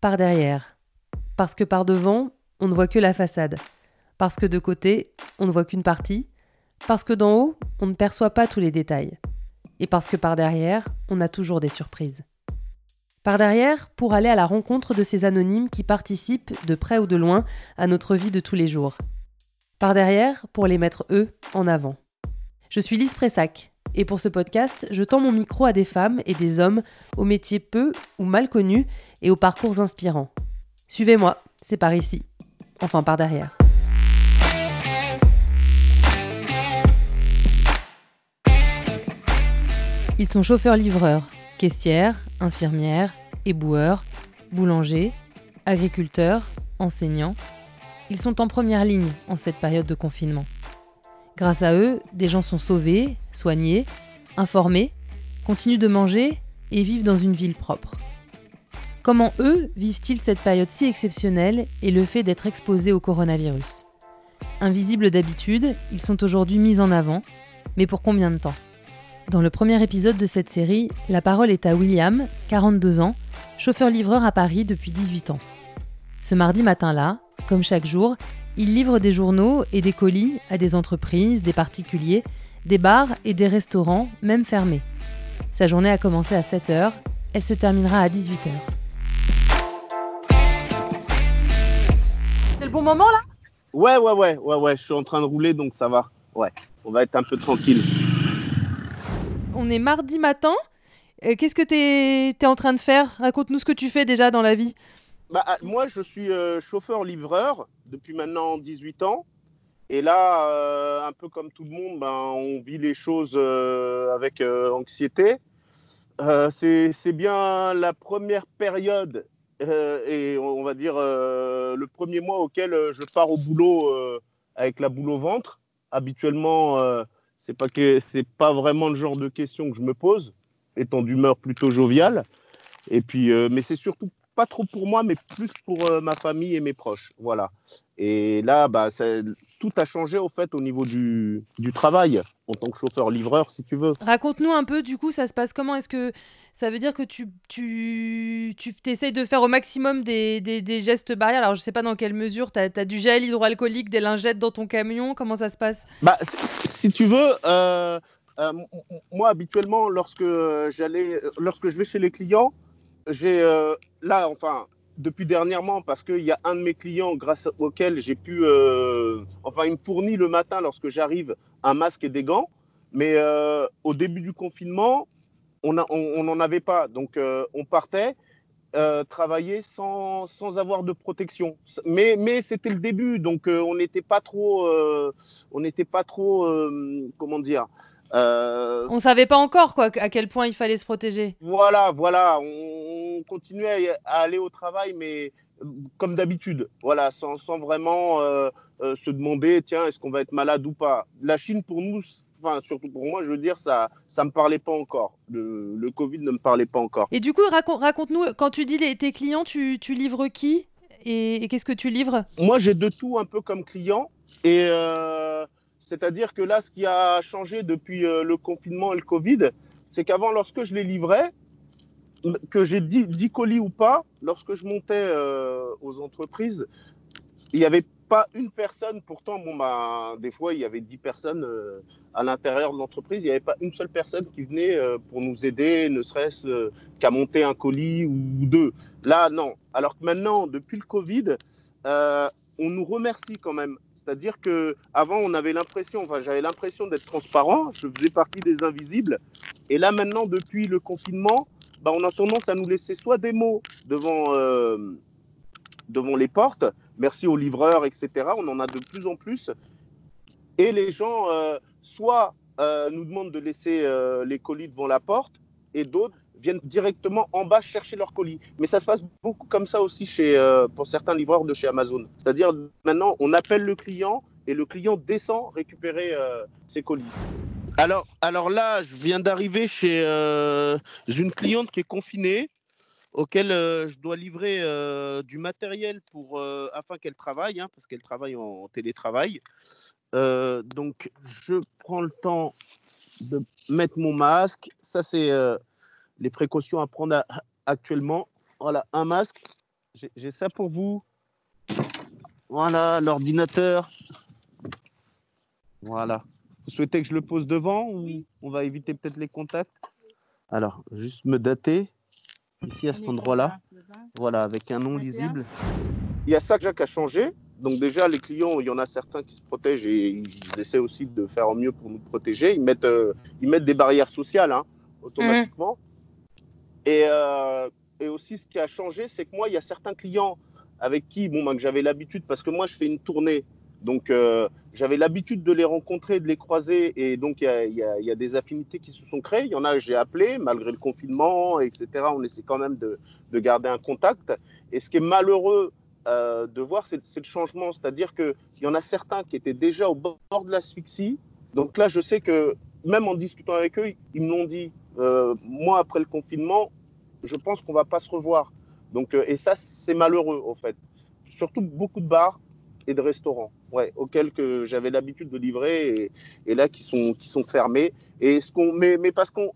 par derrière. Parce que par devant, on ne voit que la façade. Parce que de côté, on ne voit qu'une partie. Parce que d'en haut, on ne perçoit pas tous les détails. Et parce que par derrière, on a toujours des surprises. Par derrière, pour aller à la rencontre de ces anonymes qui participent, de près ou de loin, à notre vie de tous les jours. Par derrière, pour les mettre eux en avant. Je suis Lise Pressac, et pour ce podcast, je tends mon micro à des femmes et des hommes aux métiers peu ou mal connus et aux parcours inspirants. Suivez-moi, c'est par ici. Enfin, par derrière. Ils sont chauffeurs-livreurs, caissières, infirmières, éboueurs, boulangers, agriculteurs, enseignants. Ils sont en première ligne en cette période de confinement. Grâce à eux, des gens sont sauvés, soignés, informés, continuent de manger et vivent dans une ville propre. Comment eux vivent-ils cette période si exceptionnelle et le fait d'être exposés au coronavirus? Invisibles d'habitude, ils sont aujourd'hui mis en avant, mais pour combien de temps? Dans le premier épisode de cette série, la parole est à William, 42 ans, chauffeur-livreur à Paris depuis 18 ans. Ce mardi matin-là, comme chaque jour, il livre des journaux et des colis à des entreprises, des particuliers, des bars et des restaurants, même fermés. Sa journée a commencé à 7 h, elle se terminera à 18 C'est le bon moment là? Ouais, ouais, ouais, ouais, ouais, je suis en train de rouler donc ça va. Ouais, on va être un peu tranquille. On est mardi matin. Euh, qu'est-ce que tu es, en train de faire? Raconte-nous ce que tu fais déjà dans la vie. Bah, ah, moi, je suis euh, chauffeur-livreur depuis maintenant 18 ans. Et là, euh, un peu comme tout le monde, ben, on vit les choses euh, avec anxiété. c'est bien la première période et on, va dire le premier mois auquel je pars au boulot avec la boule au ventre. Habituellement, c'est pas que c'est pas vraiment le genre de question que je me pose, étant d'humeur plutôt joviale. Et puis, mais c'est surtout pas trop pour moi, mais plus pour euh, ma famille et mes proches. Voilà. Et là, bah, tout a changé au fait au niveau du, du travail en tant que chauffeur-livreur, si tu veux. Raconte-nous un peu, du coup, ça se passe comment? Est-ce que ça veut dire que tu, tu, tu essayes de faire au maximum des, des, des, gestes barrières? Alors, je sais pas dans quelle mesure, tu as, as, du gel hydroalcoolique, des lingettes dans ton camion, comment ça se passe? Bah, Si tu veux, euh, euh, moi, habituellement, lorsque, j'allais, lorsque je vais chez les clients, j'ai euh, là, enfin, depuis dernièrement, parce qu'il y a un de mes clients grâce auquel j'ai pu, euh, enfin, il me fournit le matin lorsque j'arrive un masque et des gants. Mais euh, au début du confinement, on n'en avait pas. Donc, on partait travailler sans, avoir de protection. Mais, mais c'était le début, donc on n'était pas trop, on n'était pas trop, comment dire, euh... On savait pas encore quoi, à quel point il fallait se protéger. Voilà, voilà, on, continuait à, aller au travail, mais euh, comme d'habitude, voilà, sans, sans vraiment euh, euh, se demander, tiens, est-ce qu'on va être malade ou pas. La Chine, pour nous, enfin surtout pour moi, je veux dire, ça, ça me parlait pas encore. Le, le Covid ne me parlait pas encore. Et du coup, raconte, raconte-nous, quand tu dis les, tes clients, tu, tu livres qui? Et, et qu'est-ce que tu livres? Moi, j'ai de tout un peu comme client et c'est-à-dire que là, ce qui a changé depuis euh, le confinement et le Covid, c'est qu'avant, lorsque je les livrais, que j'ai 10, colis ou pas, lorsque je montais euh, aux entreprises, il n'y avait pas une personne, pourtant, bon, bah, des fois, il y avait 10 personnes euh, à l'intérieur de l'entreprise, il n'y avait pas une seule personne qui venait pour nous aider, ne serait-ce qu'à monter un colis ou deux. Là, non. Alors que maintenant, depuis le Covid, on nous remercie quand même c'est-à-dire que avant on avait l'impression, j'avais l'impression d'être transparent, je faisais partie des invisibles. Et là maintenant, depuis le confinement, bah, on a tendance à nous laisser soit des mots devant, euh, devant les portes, merci aux livreurs, etc. On en a de plus en plus. Et les gens, euh, soit euh, nous demandent de laisser les colis devant la porte, et d'autres viennent directement en bas chercher leur colis. Mais ça se passe beaucoup comme ça aussi chez, euh, pour certains livreurs de chez Amazon. C'est-à-dire maintenant, on appelle le client et le client descend récupérer euh, ses colis. Alors, alors là, je viens d'arriver chez euh, une cliente qui est confinée, auquel je dois livrer du matériel pour, afin qu'elle travaille, hein, parce qu'elle travaille en télétravail. donc, je prends le temps de mettre mon masque. Ça, c'est les précautions à prendre actuellement. Voilà, un masque. J'ai ça pour vous. Voilà, l'ordinateur. Voilà. Vous souhaitez que je le pose devant ou on va éviter peut-être les contacts? Alors, juste me dater ici à cet endroit-là. Voilà, avec un nom lisible. Il y a ça que Jacques a changé. Donc déjà, les clients, il y en a certains qui se protègent et ils essaient aussi de faire au mieux pour nous protéger. Ils mettent, euh, ils mettent des barrières sociales hein, automatiquement. Et, euh, et, aussi, ce qui a changé, c'est que moi, il y a certains clients avec qui, bon, ben, que j'avais l'habitude, parce que moi, je fais une tournée. Donc, euh, j'avais l'habitude de les rencontrer, de les croiser. Et donc, il y a, des affinités qui se sont créées. Il y en a j'ai appelé, malgré le confinement, etc. On essaie quand même de, de garder un contact. Et ce qui est malheureux, euh, de voir, c'est le changement. C'est-à-dire qu'il y en a certains qui étaient déjà au bord de l'asphyxie. Donc là, je sais que même en discutant avec eux, ils m'ont dit, euh, moi, après le confinement, je pense qu'on va pas se revoir. Donc, euh, et ça, c'est malheureux, en fait. Surtout beaucoup de bars et de restaurants, ouais, auxquels que j'avais l'habitude de livrer et, là qui sont, qui sont fermés. Et ce qu'on, mais, mais parce qu'on,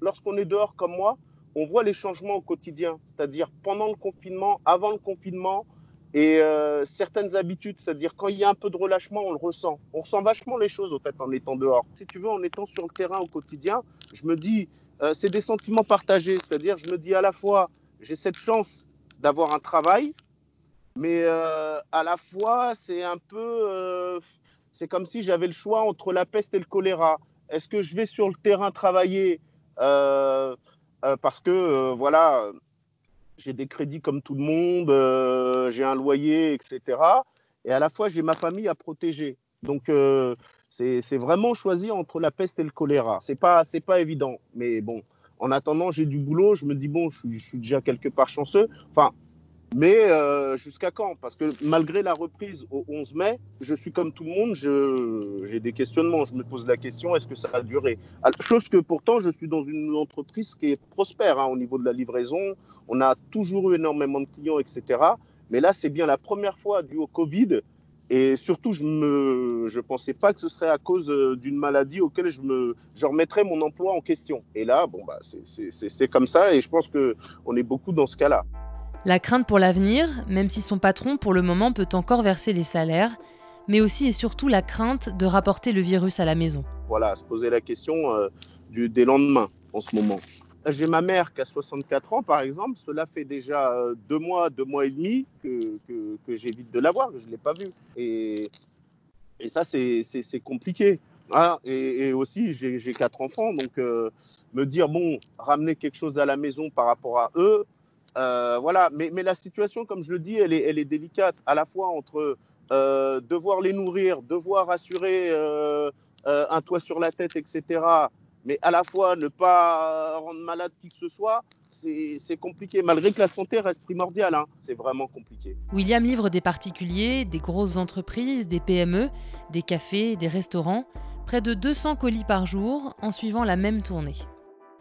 lorsqu'on est dehors comme moi, on voit les changements au quotidien, c'est-à-dire pendant le confinement, avant le confinement, et euh, certaines habitudes, c'est-à-dire quand il y a un peu de relâchement, on le ressent. On ressent vachement les choses au fait en étant dehors. Si tu veux, en étant sur le terrain au quotidien, je me dis, euh, c'est des sentiments partagés. C'est-à-dire, je me dis à la fois, j'ai cette chance d'avoir un travail, mais euh, à la fois, c'est un peu, euh, c'est comme si j'avais le choix entre la peste et le choléra. Est-ce que je vais sur le terrain travailler parce que voilà j'ai des crédits comme tout le monde, j'ai un loyer, etc. Et à la fois, j'ai ma famille à protéger. Donc, c'est vraiment choisir entre la peste et le choléra. C'est pas, pas évident. Mais bon, en attendant, j'ai du boulot. Je me dis, bon, je suis, je suis déjà quelque part chanceux. Enfin, mais euh, jusqu'à quand? Parce que malgré la reprise au 11 mai, je suis comme tout le monde, j'ai des questionnements. Je me pose la question, est-ce que ça a duré? Chose que pourtant, je suis dans une entreprise qui est prospère hein, au niveau de la livraison. On a toujours eu énormément de clients, etc. Mais là, c'est bien la première fois dû au Covid. Et surtout, je ne je pensais pas que ce serait à cause euh, d'une maladie auquel je, me, je remettrais mon emploi en question. Et là, bon, bah, c'est comme ça. Et je pense qu'on est beaucoup dans ce cas-là. La crainte pour l'avenir, même si son patron pour le moment peut encore verser les salaires, mais aussi et surtout la crainte de rapporter le virus à la maison. Voilà, se poser la question euh, du, des lendemains en ce moment. J'ai ma mère qui a 64 ans, par exemple. Cela fait déjà euh, deux mois, deux mois et demi que, que, que j'évite de la voir, que je ne l'ai pas vue. Et, et ça, c'est compliqué. Ah, et, aussi, j'ai quatre enfants, donc euh, me dire, bon, ramener quelque chose à la maison par rapport à eux, euh, voilà, mais, mais, la situation, comme je le dis, elle est, elle est délicate à la fois entre devoir les nourrir, devoir assurer un toit sur la tête, etc., mais à la fois ne pas rendre malade qui que ce soit. C'est compliqué, malgré que la santé reste primordiale. Hein, c'est vraiment compliqué. William livre des particuliers, des grosses entreprises, des PME, des cafés, des restaurants. Près de 200 colis par jour en suivant la même tournée.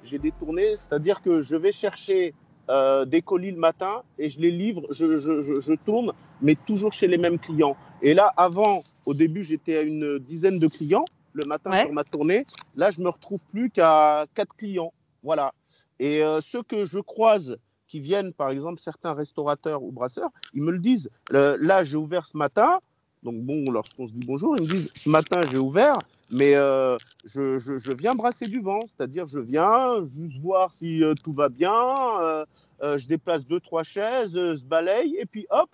J'ai des tournées, c'est-à-dire que je vais chercher euh, des colis le matin et je les livre, je, je, je, je, tourne, mais toujours chez les mêmes clients. Et là, avant, au début, j'étais à une dizaine de clients le matin ouais. sur ma tournée. Là, je me retrouve plus qu'à quatre clients. Voilà. Et euh, ceux que je croise qui viennent, par exemple, certains restaurateurs ou brasseurs, ils me le disent. Là, j'ai ouvert ce matin. Donc bon, lorsqu'on se dit bonjour, ils me disent ce matin j'ai ouvert, mais euh, je, je, je, viens brasser du vent, c'est-à-dire je viens juste voir si euh, tout va bien, je déplace deux trois chaises, je balaye et puis hop,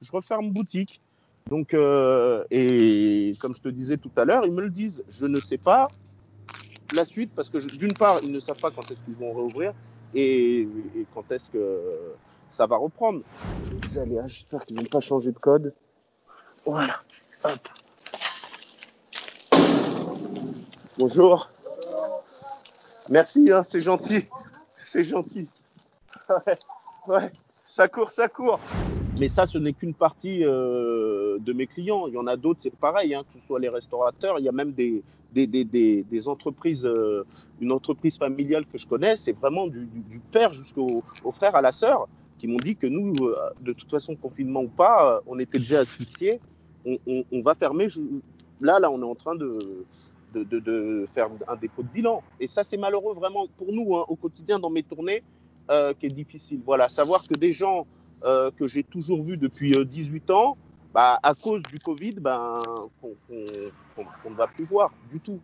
je referme boutique. Donc et comme je te disais tout à l'heure, ils me le disent. Je ne sais pas la suite parce que d'une part ils ne savent pas quand est-ce qu'ils vont réouvrir et, quand est-ce que ça va reprendre. Allez, j'espère qu'ils vont pas changer de code. Voilà. Bonjour. Merci, hein, c'est gentil. C'est gentil. Ouais, ouais, ça court, ça court. Mais ça, ce n'est qu'une partie euh, de mes clients. Il y en a d'autres, c'est pareil, hein, que ce soit les restaurateurs. Il y a même des, des, des, des, entreprises, euh, une entreprise familiale que je connais, c'est vraiment du, du, père jusqu'au frère, à la sœur, qui m'ont dit que nous, euh, de toute façon, confinement ou pas, on était déjà asphyxiés on, on, va fermer. Là, là, on est en train de, de, de, faire un dépôt de bilan. Et ça, c'est malheureux vraiment pour nous hein, au quotidien dans mes tournées, euh, qui est difficile. Voilà, savoir que des gens euh, que j'ai toujours vu depuis 18 ans, bah, à cause du Covid, ben, qu'on ne va plus voir du tout.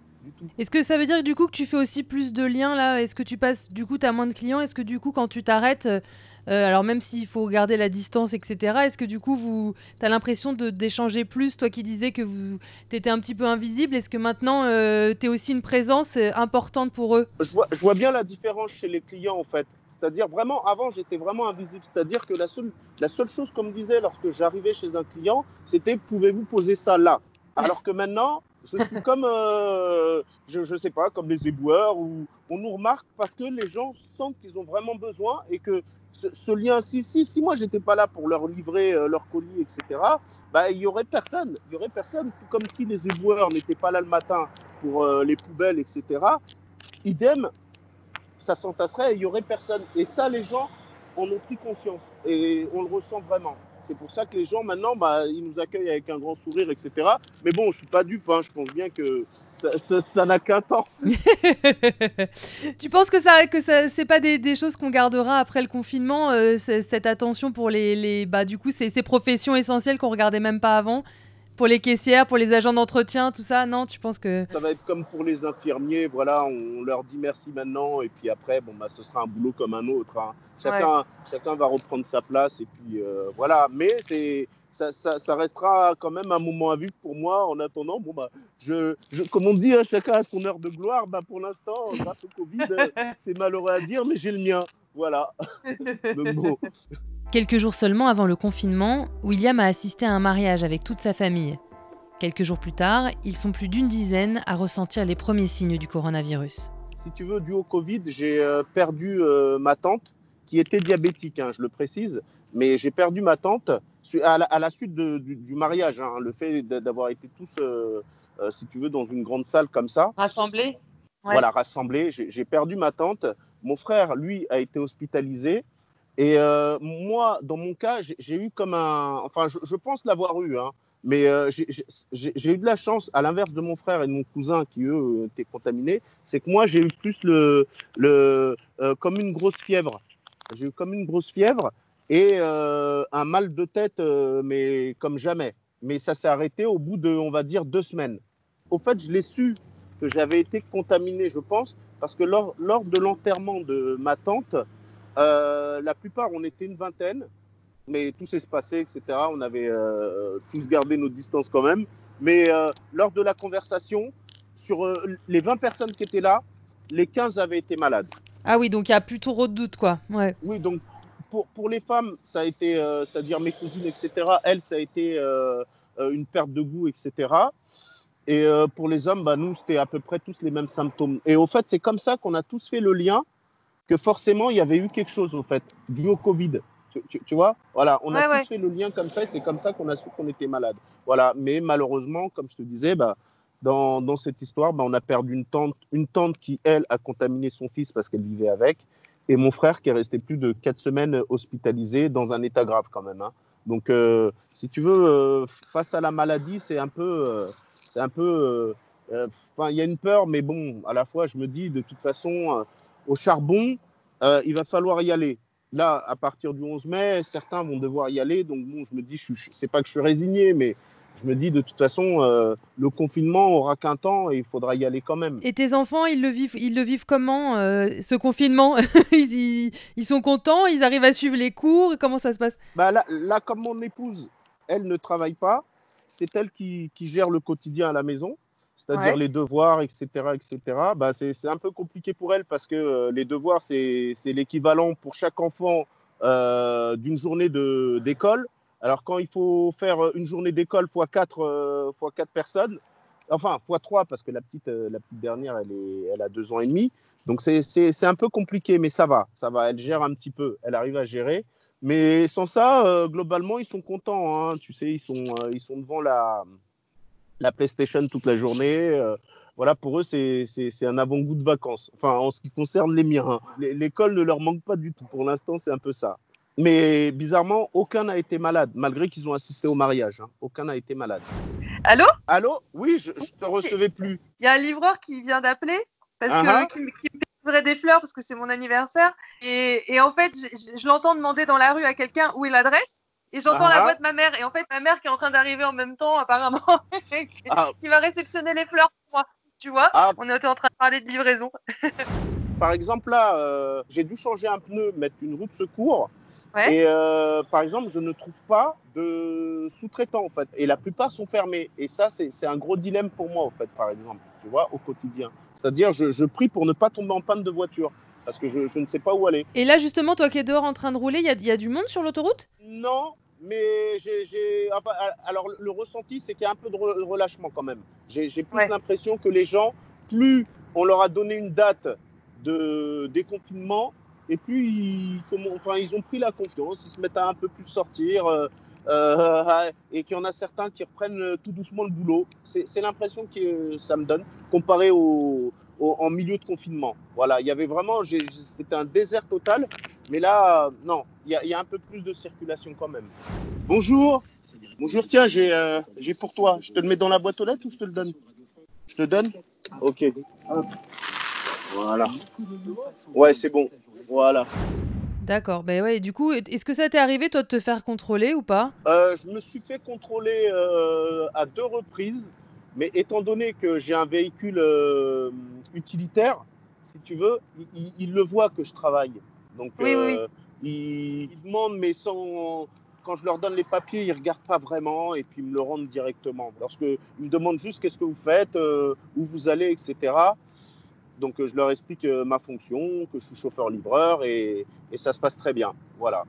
Est-ce que ça veut dire du coup que tu fais aussi plus de liens là? Est-ce que tu passes du coup tu as moins de clients? Est-ce que du coup quand tu t'arrêtes, euh, alors même s'il faut garder la distance etc. Est-ce que du coup vous as l'impression d'échanger plus? Toi qui disais que vous étais un petit peu invisible, est-ce que maintenant euh, tu es aussi une présence euh, importante pour eux? Je vois, je vois bien la différence chez les clients en fait. C'est-à-dire vraiment, avant, j'étais vraiment invisible. C'est-à-dire que la seule, la seule chose qu'on me disait lorsque j'arrivais chez un client, c'était pouvez-vous poser ça là? Alors que maintenant, je suis comme, euh, je ne sais pas, comme les éboueurs, où on nous remarque parce que les gens sentent qu'ils ont vraiment besoin et que ce, lien, si, si, si moi j'étais pas là pour leur livrer euh, leur colis, etc., bah, il y aurait personne. Il y aurait personne, comme si les éboueurs n'étaient pas là le matin pour euh, les poubelles, etc. Idem, ça s'entasserait et il y aurait personne. Et ça, les gens en ont pris conscience et on le ressent vraiment. C'est pour ça que les gens maintenant, bah, ils nous accueillent avec un grand sourire, etc. Mais bon, je suis pas dupe, hein. je pense bien que ça n'a qu'un temps. tu penses que ça, que ça, pas des, choses qu'on gardera après le confinement, euh, cette attention pour les, les bah, du coup, ces, ces professions essentielles qu'on regardait même pas avant? Pour les caissières, pour les agents d'entretien, tout ça, non Tu penses que ça va être comme pour les infirmiers, voilà, on leur dit merci maintenant et puis après, bon bah, ce sera un boulot comme un autre. Hein. Chacun, chacun va reprendre sa place et puis euh, voilà. Mais c'est ça, ça, restera quand même un moment à vivre pour moi en attendant. Bon bah, je, je comme on dit, hein, chacun a son heure de gloire. Bah pour l'instant, grâce au Covid, c'est malheureux à dire, mais j'ai le mien. Voilà. Quelques jours seulement avant le confinement, William a assisté à un mariage avec toute sa famille. Quelques jours plus tard, ils sont plus d'une dizaine à ressentir les premiers signes du coronavirus. Si tu veux, dû au Covid, j'ai euh, perdu euh, ma tante qui était diabétique, hein, je le précise, mais j'ai perdu ma tante à la, suite du, mariage, hein, le fait d'avoir été tous, euh, si tu veux, dans une grande salle comme ça. Rassemblés? Voilà, rassemblés. J'ai perdu ma tante. Mon frère, lui, a été hospitalisé. Et euh, moi, dans mon cas, j'ai eu comme un. Enfin, je, pense l'avoir eu, hein, mais euh, j'ai eu de la chance, à l'inverse de mon frère et de mon cousin qui, eux, étaient contaminés, c'est que moi, j'ai eu plus le. le euh, comme une grosse fièvre. J'ai eu comme une grosse fièvre et un mal de tête, mais comme jamais. Mais ça s'est arrêté au bout de, on va dire, deux semaines. Au fait, je l'ai su que j'avais été contaminé, je pense, parce que lors, lors de l'enterrement de ma tante, euh, la plupart, on était une vingtaine, mais tout s'est passé, etc. On avait euh, tous gardé nos distances quand même. Mais euh, lors de la conversation, sur les 20 personnes qui étaient là, les 15 avaient été malades. Ah oui, donc il y a plus trop de doute, quoi. Ouais. Oui, donc pour, pour les femmes, ça a été, c'est-à-dire mes cousines, etc., elles, ça a été une perte de goût, etc. Et pour les hommes, bah, nous, c'était à peu près tous les mêmes symptômes. Et au fait, c'est comme ça qu'on a tous fait le lien que forcément il y avait eu quelque chose au fait dû au Covid. Tu, vois, voilà, on a tous fait le lien comme ça et c'est comme ça qu'on a su qu'on était malade. Voilà, mais malheureusement, comme je te disais, bah, dans, dans cette histoire, bah, on a perdu une tante, une tante qui elle a contaminé son fils parce qu'elle vivait avec, et mon frère qui est resté plus de quatre semaines hospitalisé dans un état grave quand même. Hein. Donc, euh, si tu veux, euh, face à la maladie, c'est un peu, euh, c'est un peu, enfin, il y a une peur, mais bon, à la fois, je me dis de toute façon au charbon, euh, il va falloir y aller. Là, à partir du 11 mai, certains vont devoir y aller. Donc, bon, je me dis, c'est pas que je suis résigné, mais je me dis, de toute façon, euh, le confinement aura qu'un temps et il faudra y aller quand même. Et tes enfants, ils le vivent, ils le vivent comment, euh, ce confinement? Ils, sont contents? Ils arrivent à suivre les cours? Comment ça se passe? Bah là, là, comme mon épouse, elle ne travaille pas, c'est elle qui, qui gère le quotidien à la maison c'est-à-dire les devoirs, etc., etc. Bah, c'est un peu compliqué pour elle parce que euh, les devoirs, c'est l'équivalent pour chaque enfant euh, d'une journée d'école. Alors quand il faut faire une journée d'école fois 4 euh, fois quatre personnes, enfin fois 3 parce que la petite, la petite dernière, elle, est, elle a deux ans et demi. Donc c'est un peu compliqué, mais ça va, ça va. Elle gère un petit peu, elle arrive à gérer. Mais sans ça, globalement, ils sont contents. Hein. Tu sais, ils sont, ils sont devant la, la PlayStation toute la journée. Euh, voilà, pour eux, c'est un avant-goût de vacances. Enfin, en ce qui concerne les miens. Hein. L'école ne leur manque pas du tout. Pour l'instant, c'est un peu ça. Mais bizarrement, aucun n'a été malade, malgré qu'ils ont assisté au mariage. Hein. Aucun n'a été malade. Allô? Allô? Oui, je ne te recevais plus. Il y a un livreur qui vient d'appeler parce que uh-huh. livrer des fleurs parce que c'est mon anniversaire. Et, en fait, je, l'entends demander dans la rue à quelqu'un où est l'adresse. Et j'entends la voix de ma mère. Et en fait, ma mère qui est en train d'arriver en même temps, apparemment, ah. qui va réceptionner les fleurs pour moi. Tu vois ah. On était en train de parler de livraison. par exemple, là, euh, j'ai dû changer un pneu, mettre une roue de secours. Et euh, par exemple, je ne trouve pas de sous-traitants en fait. Et la plupart sont fermés. Et ça, c'est un gros dilemme pour moi en fait, par exemple, tu vois, au quotidien. C'est-à-dire, je, je, prie pour ne pas tomber en panne de voiture parce que je, je, ne sais pas où aller. Et là, justement, toi qui es dehors en train de rouler, il y, y a, du monde sur l'autoroute? Non, mais j'ai. alors, le ressenti, c'est qu'il y a un peu de relâchement quand même. J'ai plus l'impression que les gens, plus on leur a donné une date de déconfinement, et puis, ils, comment, enfin, ils ont pris la confiance, ils se mettent à un peu plus sortir. Euh, euh, et qu'il y en a certains qui reprennent tout doucement le boulot. C'est l'impression que ça me donne, comparé au, en milieu de confinement. Voilà, il y avait vraiment, c'était un désert total, mais là, non, il y, y, a un peu plus de circulation quand même. Bonjour, bonjour, tiens, j'ai euh, pour toi. Je te le mets dans la boîte aux lettres ou je te le donne? Je te donne? Ok. Voilà. Ouais, c'est bon. Voilà. D'accord. Ben ouais. Du coup, est-ce que ça t'est arrivé toi de te faire contrôler ou pas? Euh, Je me suis fait contrôler euh, à deux reprises, mais étant donné que j'ai un véhicule euh, utilitaire, si tu veux, ils le voient que je travaille. Donc, oui, oui. Ils, demandent, mais sans quand je leur donne les papiers, ils ne regardent pas vraiment et puis ils me le rendent directement. Lorsqu'ils me demandent juste qu'est-ce que vous faites, où vous allez, etc. Donc euh, je leur explique euh, ma fonction, que je suis chauffeur-livreur et, ça se passe très bien. Voilà.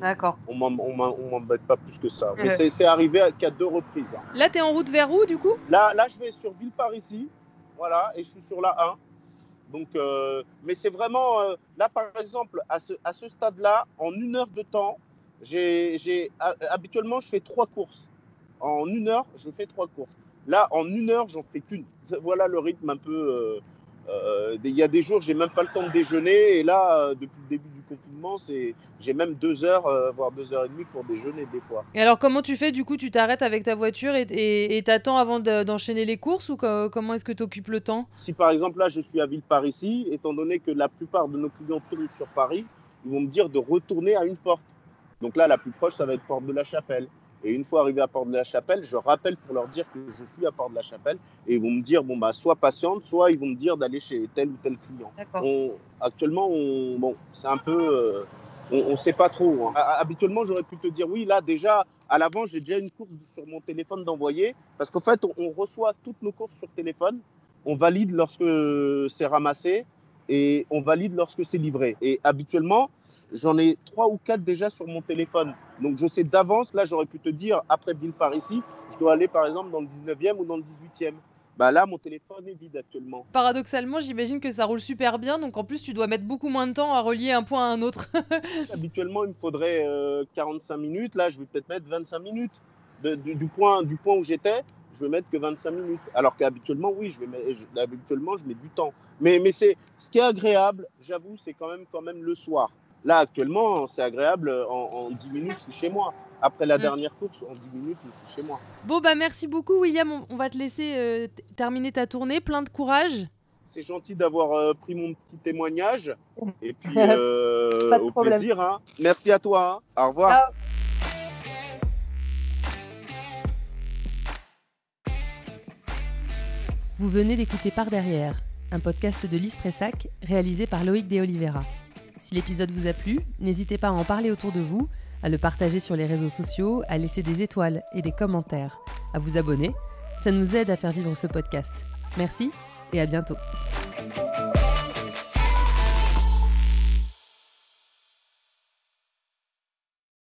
D'accord. On ne m'embête pas plus que ça. Mais c'est arrivé qu'à deux reprises. Hein. Là, tu es en route vers où du coup? Là, là, je vais sur Villeparisis. Voilà, et je suis sur la 1. Donc, euh, mais c'est vraiment, là par exemple, à ce, à ce stade-là, en une heure de temps, j'ai, habituellement, je fais trois courses. En une heure, je fais trois courses. Là, en une heure, j'en fais qu'une. Voilà le rythme un peu euh, il y a des jours, j'ai même pas le temps de déjeuner. Et là, euh, depuis le début du confinement, c'est, j'ai même deux heures, euh, voire deux heures et demie pour déjeuner des fois. Et alors, comment tu fais Du coup, tu t'arrêtes avec ta voiture et t'attends avant d'enchaîner les courses ou comment est-ce que tu occupes le temps? Si par exemple là, je suis à Villeparisis, étant donné que la plupart de nos clients tournent sur Paris, ils vont me dire de retourner à une porte. Donc là, la plus proche, ça va être Porte de la Chapelle. Et une fois arrivé à Porte de la Chapelle, je rappelle pour leur dire que je suis à Porte de la Chapelle et ils vont me dire bon bah soit patiente, soit ils vont me dire d'aller chez tel ou tel client. actuellement, on, bon, c'est un peu, euh, on ne sait pas trop. Hein. Habituellement, j'aurais pu te dire oui, là déjà à l'avant, j'ai déjà une course sur mon téléphone d'envoyer parce qu'en fait, on reçoit toutes nos courses sur téléphone, on valide lorsque c'est ramassé et on valide lorsque c'est livré. Et habituellement, j'en ai trois ou quatre déjà sur mon téléphone. Donc je sais d'avance, là j'aurais pu te dire, après ville par ici, je dois aller par exemple dans le 19e ou dans le 18e. Bah là, mon téléphone est vide actuellement. Paradoxalement, j'imagine que ça roule super bien, donc en plus, tu dois mettre beaucoup moins de temps à relier un point à un autre. Habituellement, il me faudrait 45 euh, minutes. Là, je vais peut-être mettre 25 minutes. du, point, du point où j'étais, je vais mettre que 25 minutes. Alors qu'habituellement, oui, je vais mettre, habituellement, je mets du temps. Mais, mais c'est ce qui est agréable, j'avoue, c'est quand même, quand même le soir. Là, actuellement, c'est agréable. En, 10 minutes, je suis chez moi. Après la mm. dernière course, en 10 minutes, je suis chez moi. Bon, bah merci beaucoup, William. On, va te laisser euh, terminer ta tournée. Plein de courage. C'est gentil d'avoir euh, pris mon petit témoignage. Et puis, euh, au plaisir. Hein. Merci à toi. Hein. Au revoir. Vous venez d'écouter Par Derrière, un podcast de Lise Pressac réalisé par Loïc De Oliveira. Si l'épisode vous a plu, n'hésitez pas à en parler autour de vous, à le partager sur les réseaux sociaux, à laisser des étoiles et des commentaires, à vous abonner. Ça nous aide à faire vivre ce podcast. Merci et à bientôt.